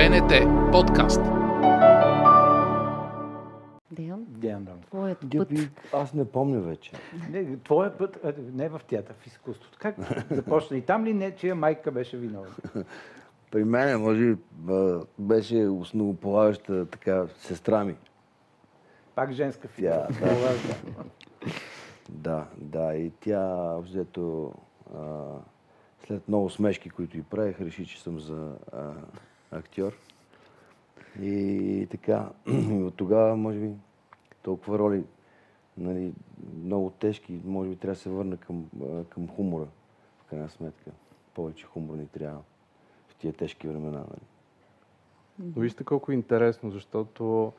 БНТ подкаст. Деян, Диан Донов. твоят път. Дюпи, аз не помня вече. Не, твоя път не е в театър, в изкуството. Как започна? И там ли не, чия майка беше виновна? При мен, може би, беше основополагаща така сестра ми. Пак женска фигура. Тя, да. Да, да. И тя, взето, след много смешки, които и правих, реши, че съм за а, актьор. И така, и от тогава, може би, толкова роли, нали, много тежки, може би трябва да се върна към, към хумора, в крайна сметка. Повече хумор ни трябва в тия тежки времена. Нали. Но Вижте колко е интересно, защото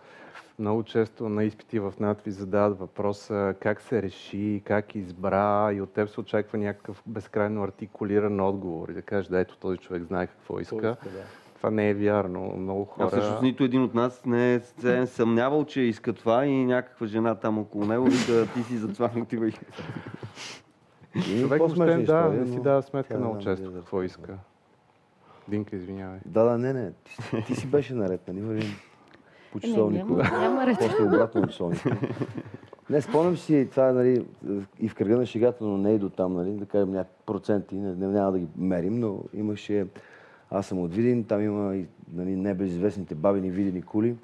много често на изпити в НАТ ви задават въпроса как се реши, как избра и от теб се очаква някакъв безкрайно артикулиран отговор и да кажеш, да ето този човек знае какво иска. да. Това не е вярно. Много А хора... всъщност нито един от нас не е се е съмнявал, че иска това и някаква жена там около него вика, ти си за това не отивай. И Човек въобще да, история, не си дава сметка много често какво иска. Динка, извинявай. Да, да, не, не. Ти, си- ти си беше наред, нали? Вървим по ред. После обратно на часовника. Не, спомням си това, нали, и в кръга на шегата, но не и до там, нали, да кажем някакви проценти, не, не, няма да ги мерим, но имаше, аз съм от Видин, там има и нали, небезизвестните бабини видени кули.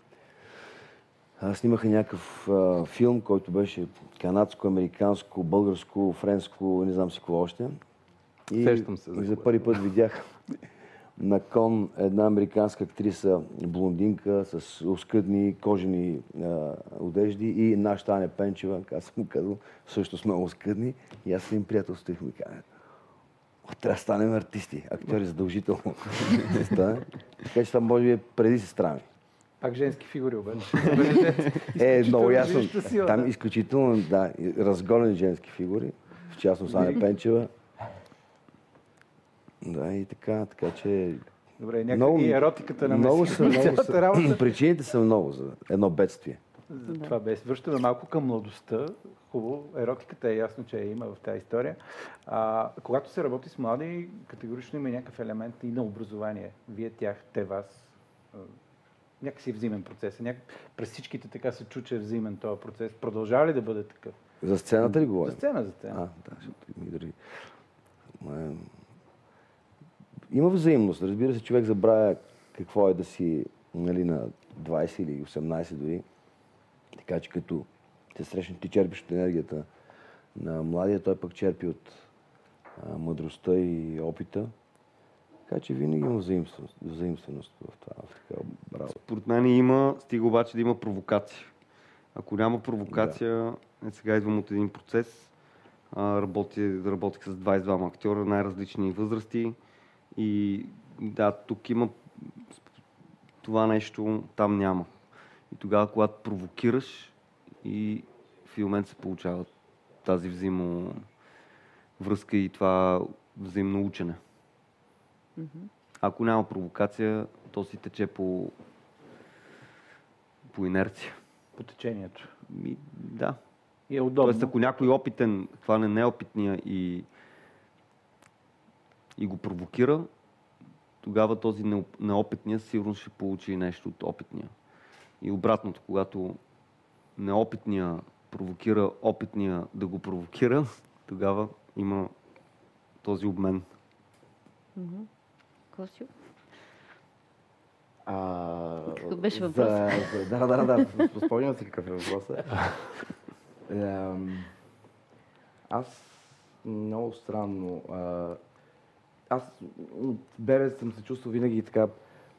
А, снимаха някакъв а, филм, който беше канадско, американско, българско, френско, не знам си какво още. И, Сещам се за и за първи път видях на кон една американска актриса, блондинка с оскъдни кожени а, одежди и нашата Аня Пенчева, аз съм казал, също сме оскъдни. И аз с един приятел стоих и ми казах, «О, трябва да станем артисти, актьори задължително. Така че това може би е преди сестра ми. Пак женски фигури обаче. Е, много ясно. Там изключително, да, разгонени женски фигури, в частност Аня Пенчева. Да, и така, така че Добре, някак Много- и еротиката на много са, много са. работа. Причините са много за едно бедствие. За Това бе. Връщаме малко към младостта. Хубаво. Еротиката е ясно, че я има в тази история. А, когато се работи с млади, категорично има някакъв елемент и на образование. Вие тях, те вас. Някакси е взимен процес. Няк... През всичките така се чу, че е взимен този процес. Продължава ли да бъде такъв? За сцената ли За говорим? сцена, за сцена. А, да, защото ми дори... Ма, е, Има взаимност. Разбира се, човек забравя какво е да си нали, на 20 или 18 дори. Така че като те срещнеш, ти черпиш от енергията на младия, той пък черпи от а, мъдростта и опита. Така че винаги има взаимственост, взаимственост в това. В работа. Според мен има, стига обаче да има провокация. Ако няма провокация, е, сега идвам от един процес, а, работи, работих с 22 актьора, най-различни възрасти и да, тук има това нещо, там няма. И тогава, когато провокираш и в момент се получава тази взаимо връзка и това взаимно учене. Ако няма провокация, то си тече по, по инерция. По течението. Ми, да. И е удобно. Тоест, ако някой опитен хване неопитния и, и го провокира, тогава този неоп- неопитния сигурно ще получи нещо от опитния. И обратното, когато неопитния провокира опитния да го провокира, тогава има този обмен. Косио? А, Какъв беше за- въпросът? за- Да, да, да, да. Спомням си какъв е въпросът. Аз много странно. а, Аз от бебе съм се чувствал винаги така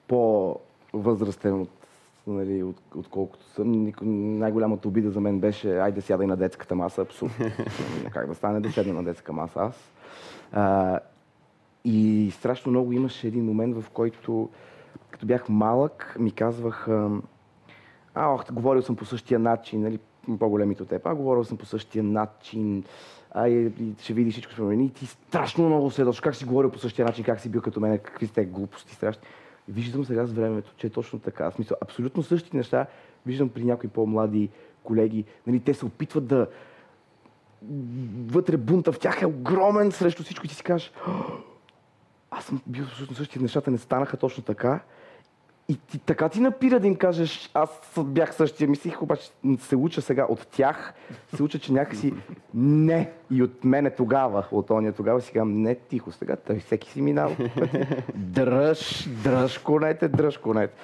по-възрастен от, нали, от, отколкото съм. Най-голямата обида за мен беше айде сядай на детската маса. Абсурд. как да стане да седна на детска маса аз. А, и страшно много имаше един момент, в който, като бях малък, ми казваха, а, ох, говорил съм по същия начин, нали, по-големите от теб, а, говорил съм по същия начин, а, и, и ще видиш всичко ще промени. И ти страшно много се как си говорил по същия начин, как си бил като мен, какви сте глупости, страшни. Виждам сега с времето, че е точно така. В смисъл, абсолютно същите неща виждам при някои по-млади колеги. Нали, те се опитват да, вътре бунта в тях е огромен срещу всичко и ти си кажеш, аз съм бил абсолютно същите, нещата не станаха точно така. И ти, така ти напира да им кажеш, аз бях същия, мислих, обаче се уча сега от тях, се уча, че някакси не. И от мене тогава, от ония тогава казвам, не, тихо сега, той всеки си минава. дръж, дръж конете, дръж конете.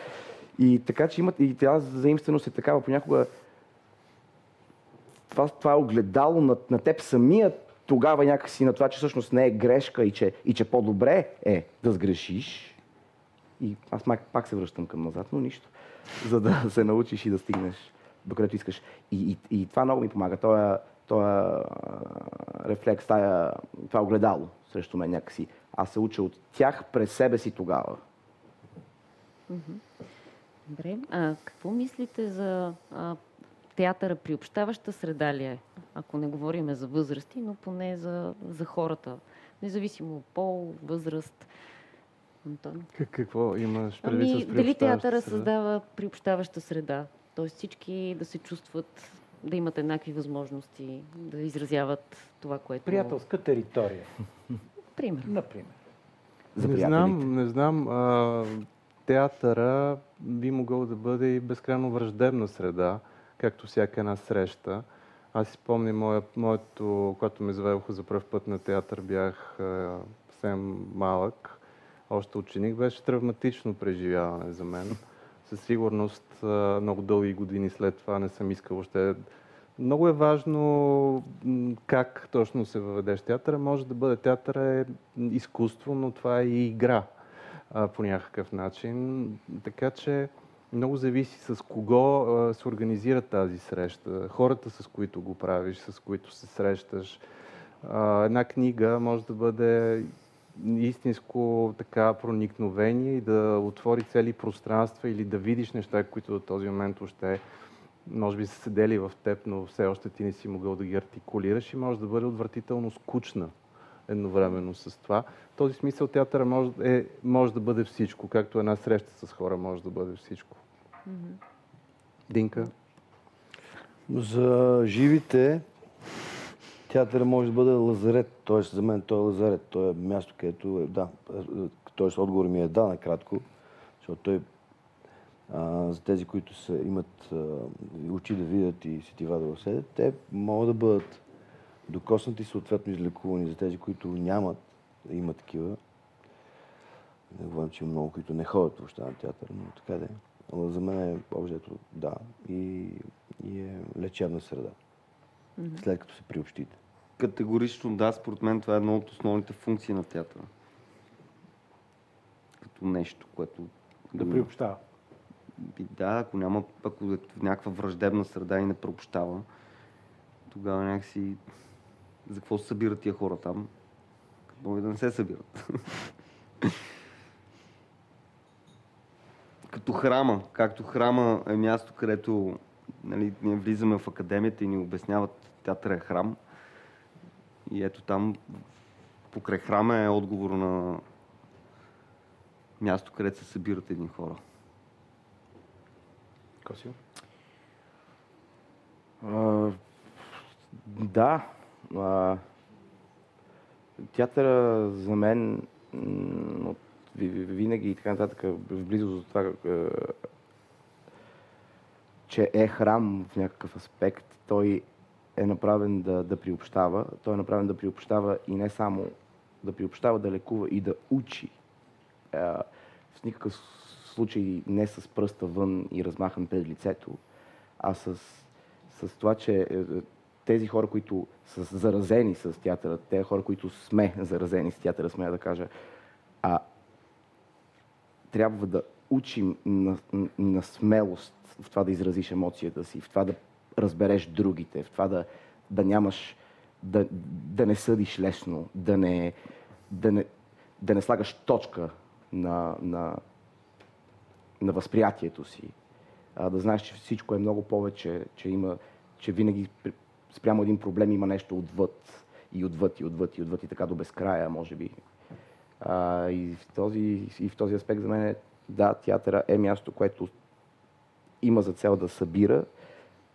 И така, че имат, и тя заимственост е такава, понякога това, това е огледало на, на теб самият тогава някакси на това, че всъщност не е грешка и че, и че по-добре е да сгрешиш, и аз пак се връщам към назад, но нищо. За да се научиш и да стигнеш до където искаш. И, и, и това много ми помага. Той е рефлекс, тая, това огледало срещу мен някакси. Аз се уча от тях през себе си тогава. Добре. А какво мислите за а, театъра приобщаваща среда ли е? Ако не говорим за възрасти, но поне за, за хората. Независимо пол, възраст. Антон? Как, какво имаш предвид ами, с Дали театъра среда? създава приобщаваща среда? Тоест всички да се чувстват, да имат еднакви възможности, да изразяват това, което... Приятелска територия. Пример. Например. За не знам, не знам. А, театъра би могъл да бъде и безкрайно враждебна среда, както всяка една среща. Аз си помня моя, моето, когато ме заведоха за първ път на театър, бях а, съвсем малък още ученик, беше травматично преживяване за мен. Със сигурност много дълги години след това не съм искал още. Много е важно как точно се въведеш театъра. Може да бъде театър е изкуство, но това е и игра по някакъв начин. Така че много зависи с кого се организира тази среща, хората с които го правиш, с които се срещаш. Една книга може да бъде истинско така проникновение и да отвори цели пространства или да видиш неща, които до този момент още може би са седели в теб, но все още ти не си могъл да ги артикулираш и може да бъде отвратително скучна едновременно с това. В този смисъл театъра може, е, може да бъде всичко, както една среща с хора може да бъде всичко. Mm-hmm. Динка? За живите театър може да бъде лазарет, т.е. за мен той е лазарет, той е място, където е, да, т.е. отговор ми е да, накратко, защото той а, за тези, които са, имат а, очи да видят и сетива да усетят, те могат да бъдат докоснати и съответно излекувани. За тези, които нямат, има такива. Не говорим, че има много, които не ходят въобще на театър, но така да е. Но за мен е обжето да и, и е лечебна среда. Mm-hmm. След като се приобщите. Категорично да, според мен това е една от основните функции на театъра. Като нещо, което... Да приобщава. Да, ако няма, ако е в някаква враждебна среда и не приобщава, тогава някакси... За какво се събират тия хора там? Може да не се събират. Като храма, както храма е място, където нали, ние влизаме в академията и ни обясняват театър е храм, и ето там, покрай храма е отговор на място, където се събират едни хора. Косио? да. А, театъра за мен от, винаги и така нататък, в близост до това, че е храм в някакъв аспект, той е направен да, да приобщава. Той е направен да приобщава и не само да приобщава, да лекува и да учи. Е, в никакъв случай не с пръста вън и размахан пред лицето, а с, с това, че е, тези хора, които са заразени с театъра, тези хора, които сме заразени с театъра, сме да кажа, а трябва да учим на, на смелост в това да изразиш емоцията си, в това да разбереш другите, в това да, да нямаш, да, да не съдиш лесно, да не, да не, да не слагаш точка на, на, на възприятието си. А, да знаеш, че всичко е много повече, че, има, че винаги спрямо един проблем има нещо отвъд и отвъд и отвъд и отвъд и така до безкрая, може би. А, и, в този, и в този аспект за мен, да, театъра е място, което има за цел да събира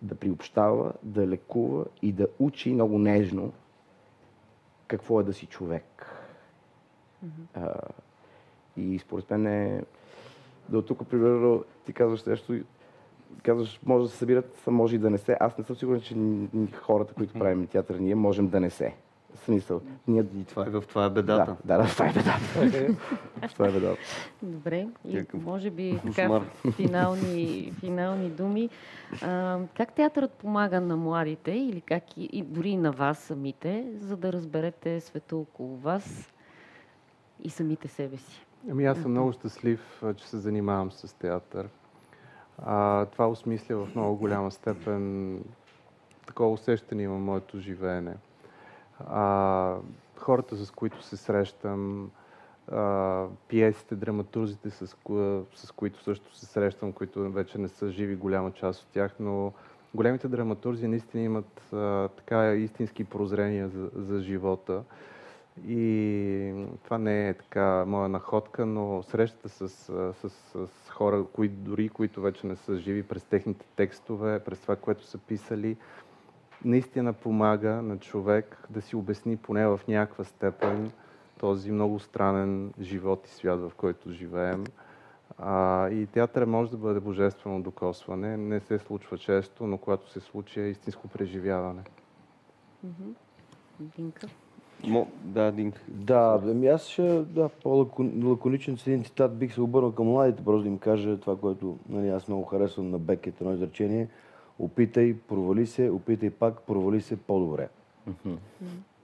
да приобщава, да лекува и да учи много нежно какво е да си човек. Mm-hmm. А, и според мен е, Да от тук, примерно, ти казваш нещо, казваш, може да се събират, може и да не се. Аз не съм сигурен, че хората, които правим театър, ние можем да не се. В смисъл, ние... И това е, в това е бедата. Да, да, да, това е бедата. това е бедата. Добре, и може би така финални, финални думи. А, как театърът помага на младите или как и, и дори и на вас самите, за да разберете света около вас и самите себе си? Ами аз съм много щастлив, че се занимавам с театър. А, това осмисля в много голяма степен такова усещане има моето живеене. А, хората, с които се срещам, а, пиесите, драматурзите, с, ко- с които също се срещам, които вече не са живи, голяма част от тях, но големите драматурзи наистина имат а, така истински прозрения за, за живота. И това не е така моя находка, но срещата с, с, с, с хора, които, дори които вече не са живи, през техните текстове, през това, което са писали, наистина помага на човек да си обясни поне в някаква степен този много странен живот и свят, в който живеем. А, и театър може да бъде божествено докосване. Не се случва често, но когато се случи е истинско преживяване. Динка? Мо, да, Динка. Да, ами аз ще, да, по-лаконичен с един цитат бих се обърнал към младите, просто да им кажа това, което нали, аз много харесвам на Бекет, едно изречение. Опитай, провали се, опитай пак, провали се по-добре.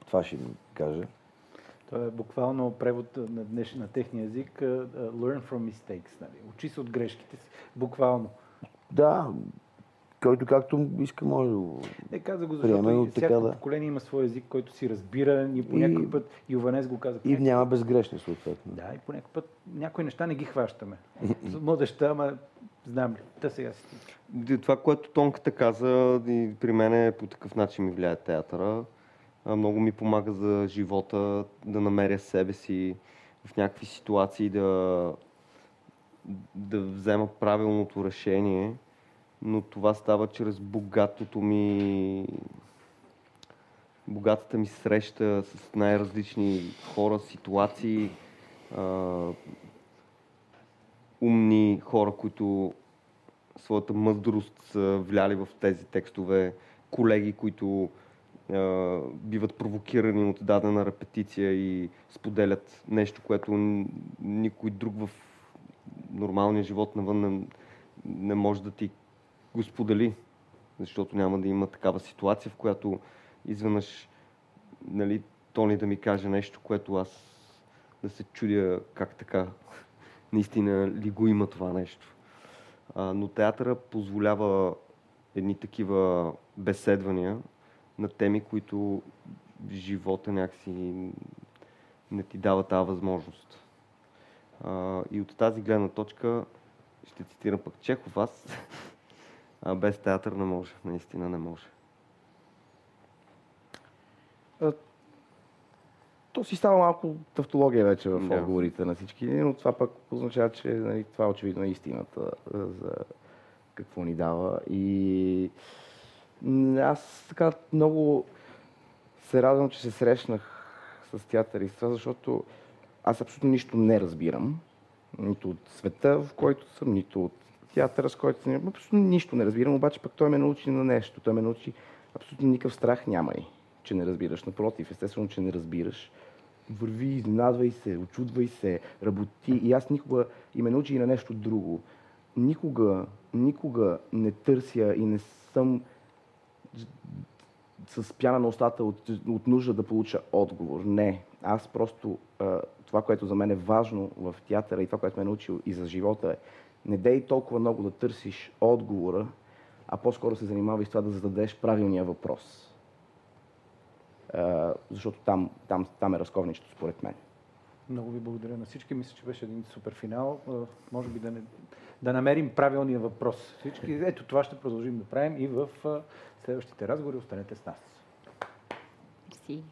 Това ще им кажа. Това е буквално превод на, днеш, на техния език. Learn from mistakes. Нали? Учи се от грешките си. Буквално. Да, който както иска може да го... Не каза го, защото така, всяко да. поколение има свой език, който си разбира. И по някой път Йованес го каза. И няма безгрешни съответно. Да, и по някой път някои неща не ги хващаме. Младеща, ама знам ли. Та сега си. Това, което Тонката каза, и при мен по такъв начин ми влияе театъра. Много ми помага за живота, да намеря себе си в някакви ситуации, да, да взема правилното решение. Но това става чрез богатото ми богатата ми среща с най-различни хора, ситуации, умни хора, които своята мъдрост са вляли в тези текстове, колеги, които а, биват провокирани от дадена репетиция и споделят нещо, което никой друг в нормалния живот навън не, не може да ти го сподели, защото няма да има такава ситуация, в която изведнъж нали, Тони да ми каже нещо, което аз да се чудя как така наистина ли го има това нещо. А, но театъра позволява едни такива беседвания на теми, които живота някакси не ти дава тази възможност. А, и от тази гледна точка ще цитирам пък Чехов, аз а, без театър не може, наистина не може. То си става малко тавтология вече в Да. отговорите на всички, но това пък означава, че нали, това очевидно е истината за какво ни дава. И аз така много се радвам, че се срещнах с театър и с това, защото аз абсолютно нищо не разбирам. Нито от света, в който съм, нито от театъра, с който съм. Абсолютно нищо не разбирам, обаче пък той ме научи на нещо. Той ме научи абсолютно никакъв страх няма и, че не разбираш. Напротив, естествено, че не разбираш. Върви, изненадвай се, очудвай се, работи. И аз никога и ме научи и на нещо друго. Никога, никога не търся и не съм с пяна на устата от, от нужда да получа отговор. Не. Аз просто това, което за мен е важно в театъра и това, което ме е научил и за живота е не дей толкова много да търсиш отговора, а по-скоро се занимавай с това да зададеш правилния въпрос. Защото там, там, там е разковничето, според мен. Много ви благодаря на всички. Мисля, че беше един супер финал. Може би да, не, да намерим правилния въпрос. Всички. Ето това ще продължим да правим и в следващите разговори. Останете с нас. Си.